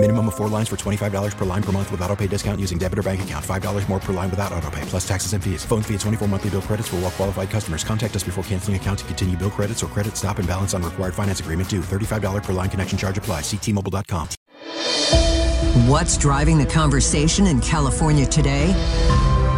Minimum of four lines for $25 per line per month with auto pay discount using debit or bank account. $5 more per line without auto pay, plus taxes and fees. Phone fee at 24 monthly bill credits for all well qualified customers. Contact us before canceling account to continue bill credits or credit stop and balance on required finance agreement due. $35 per line connection charge apply. Ctmobile.com. What's driving the conversation in California today?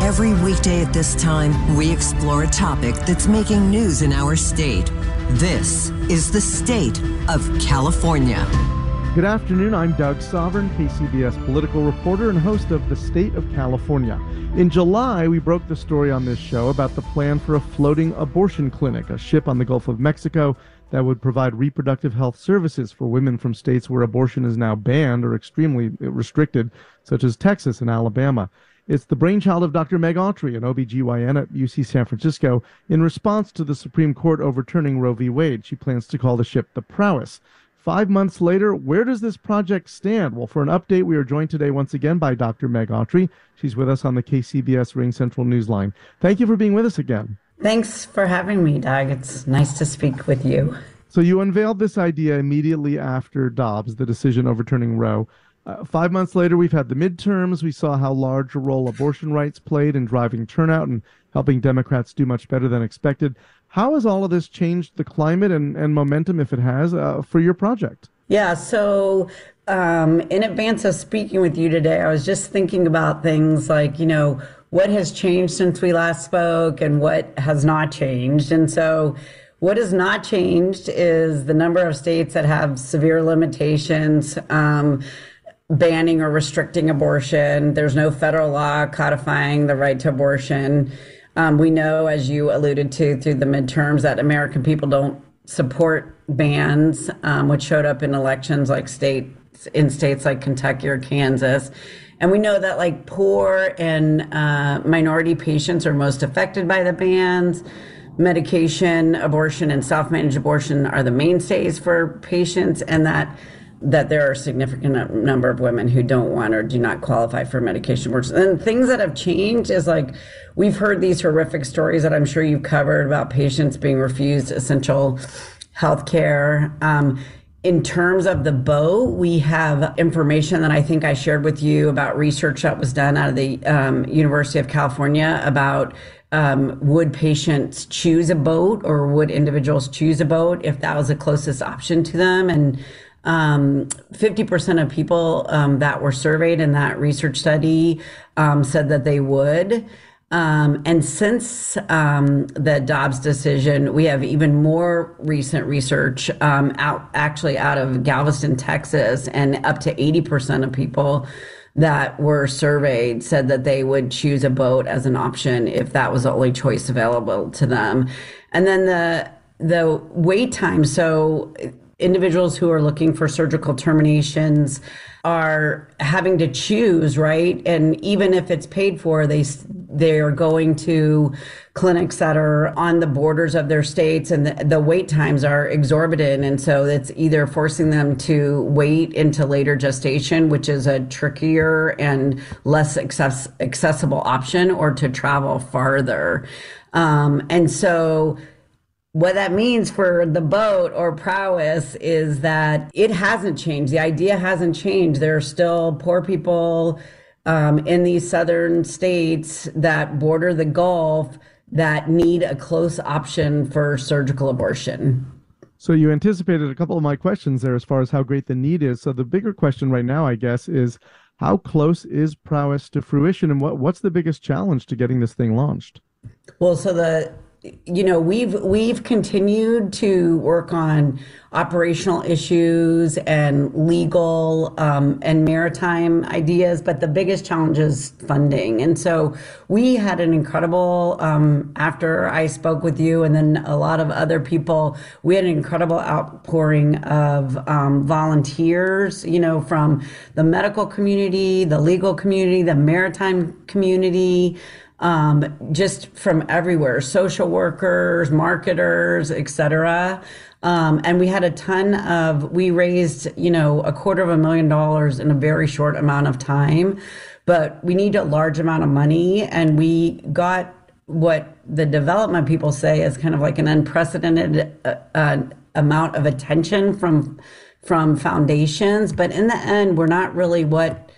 Every weekday at this time, we explore a topic that's making news in our state. This is the state of California. Good afternoon. I'm Doug Sovern, KCBS political reporter and host of The State of California. In July, we broke the story on this show about the plan for a floating abortion clinic, a ship on the Gulf of Mexico that would provide reproductive health services for women from states where abortion is now banned or extremely restricted, such as Texas and Alabama. It's the brainchild of Dr. Meg Autry, an OBGYN at UC San Francisco. In response to the Supreme Court overturning Roe v. Wade, she plans to call the ship the Prowess. Five months later, where does this project stand? Well, for an update, we are joined today once again by Dr. Meg Autry. She's with us on the KCBS RingCentral Newsline. Thank you for being with us again. Thanks for having me, Doug. It's nice to speak with you. So, you unveiled this idea immediately after Dobbs, the decision overturning Roe. Uh, five months later, we've had the midterms. We saw how large a role abortion rights played in driving turnout and helping Democrats do much better than expected. How has all of this changed the climate and, and momentum, if it has, uh, for your project? Yeah, so um, in advance of speaking with you today, I was just thinking about things like, you know, what has changed since we last spoke and what has not changed. And so, what has not changed is the number of states that have severe limitations. Um, banning or restricting abortion. There's no federal law codifying the right to abortion. Um, we know, as you alluded to through the midterms, that American people don't support bans, um, which showed up in elections like states in states like Kentucky or Kansas. And we know that like poor and uh, minority patients are most affected by the bans. Medication, abortion, and self-managed abortion are the mainstays for patients, and that that there are a significant number of women who don't want or do not qualify for medication. And things that have changed is like we've heard these horrific stories that I'm sure you've covered about patients being refused essential health care. Um, in terms of the bow, we have information that I think I shared with you about research that was done out of the um, University of California about um, would patients choose a boat or would individuals choose a boat if that was the closest option to them? And um, 50% of people um, that were surveyed in that research study um, said that they would. Um, and since um, the Dobbs decision, we have even more recent research um, out actually out of Galveston, Texas, and up to 80% of people that were surveyed said that they would choose a boat as an option if that was the only choice available to them. And then the the wait time. So individuals who are looking for surgical terminations are having to choose right? And even if it's paid for they they are going to clinics that are on the borders of their states and the, the wait times are exorbitant. And so it's either forcing them to wait into later gestation which is a trickier and less access, accessible option or to travel farther. Um, and so what that means for the boat or prowess is that it hasn't changed. The idea hasn't changed. There are still poor people um, in these southern states that border the Gulf that need a close option for surgical abortion. So you anticipated a couple of my questions there as far as how great the need is. So the bigger question right now, I guess, is how close is prowess to fruition, and what what's the biggest challenge to getting this thing launched? Well, so the you know we've we've continued to work on operational issues and legal um, and maritime ideas but the biggest challenge is funding. And so we had an incredible um, after i spoke with you and then a lot of other people we had an incredible outpouring of um, volunteers you know from the medical community the legal community the maritime community um, just from everywhere social workers, marketers, etc. Um, and we had a ton of, we raised, you know, a quarter of a million dollars in a very short amount of time. But we need a large amount of money. And we got what the development people say is kind of like an unprecedented uh, uh, amount of attention from from foundations. But in the end, we're not really what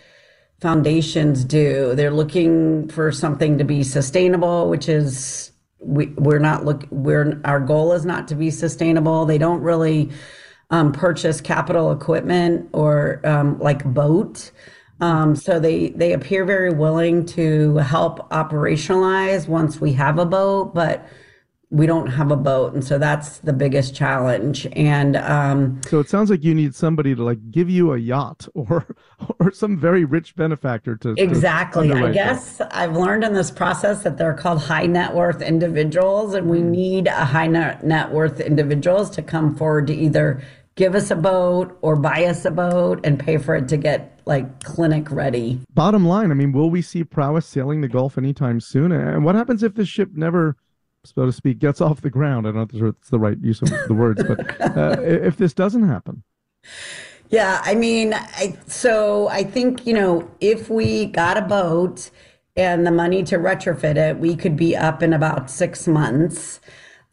foundations do. They're looking for something to be sustainable, which is we, we're not look we're our goal is not to be sustainable. They don't really um, purchase capital equipment or um, like boat. Um, so they they appear very willing to help operationalize once we have a boat, but we don't have a boat and so that's the biggest challenge and um, so it sounds like you need somebody to like give you a yacht or or some very rich benefactor to exactly to i guess that. i've learned in this process that they're called high net worth individuals and we hmm. need a high net worth individuals to come forward to either give us a boat or buy us a boat and pay for it to get like clinic ready bottom line i mean will we see prowess sailing the gulf anytime soon and what happens if this ship never so to speak, gets off the ground. I don't know if it's the right use of the words, but uh, if this doesn't happen. Yeah, I mean, I, so I think, you know, if we got a boat and the money to retrofit it, we could be up in about six months.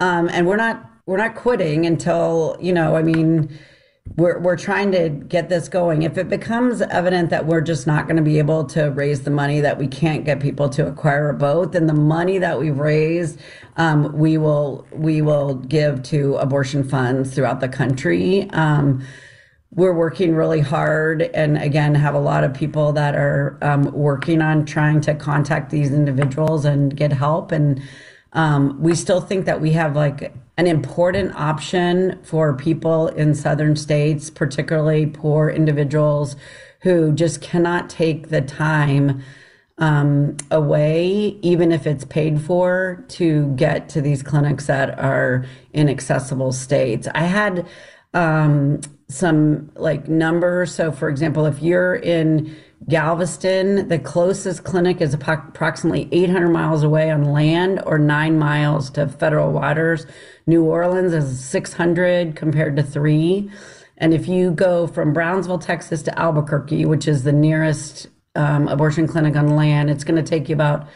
Um, and we're not, we're not quitting until, you know, I mean, we're, we're trying to get this going. If it becomes evident that we're just not going to be able to raise the money, that we can't get people to acquire a boat, then the money that we've raised, um, we will we will give to abortion funds throughout the country. Um, we're working really hard, and again, have a lot of people that are um, working on trying to contact these individuals and get help. And um, we still think that we have like an important option for people in southern states, particularly poor individuals who just cannot take the time um, away, even if it's paid for, to get to these clinics that are inaccessible states. I had um, some like numbers. So, for example, if you're in Galveston, the closest clinic is approximately 800 miles away on land or nine miles to federal waters. New Orleans is 600 compared to three. And if you go from Brownsville, Texas to Albuquerque, which is the nearest um, abortion clinic on land, it's going to take you about,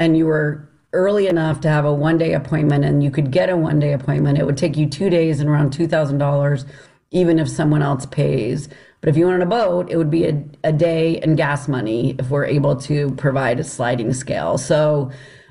and you were early enough to have a one day appointment and you could get a one day appointment, it would take you two days and around $2,000, even if someone else pays. But if you wanted a boat, it would be a, a day and gas money if we're able to provide a sliding scale. So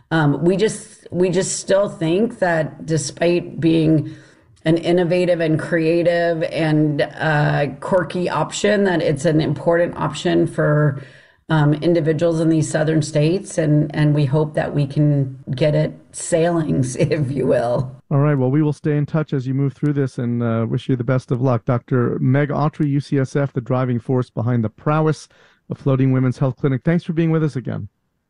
um, we just we just still think that despite being an innovative and creative and uh, quirky option, that it's an important option for um, individuals in these southern states, and and we hope that we can get it sailings, if you will. All right. Well, we will stay in touch as you move through this, and uh, wish you the best of luck, Dr. Meg Autry, UCSF, the driving force behind the prowess of Floating Women's Health Clinic. Thanks for being with us again.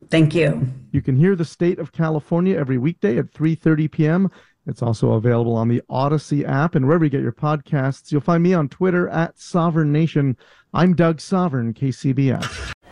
Thank you. You can hear the state of California every weekday at 3:30 p.m. It's also available on the Audacy app and wherever you get your podcasts. You'll find me on Twitter at Sovern Nation. I'm Doug Sovern, KCBS.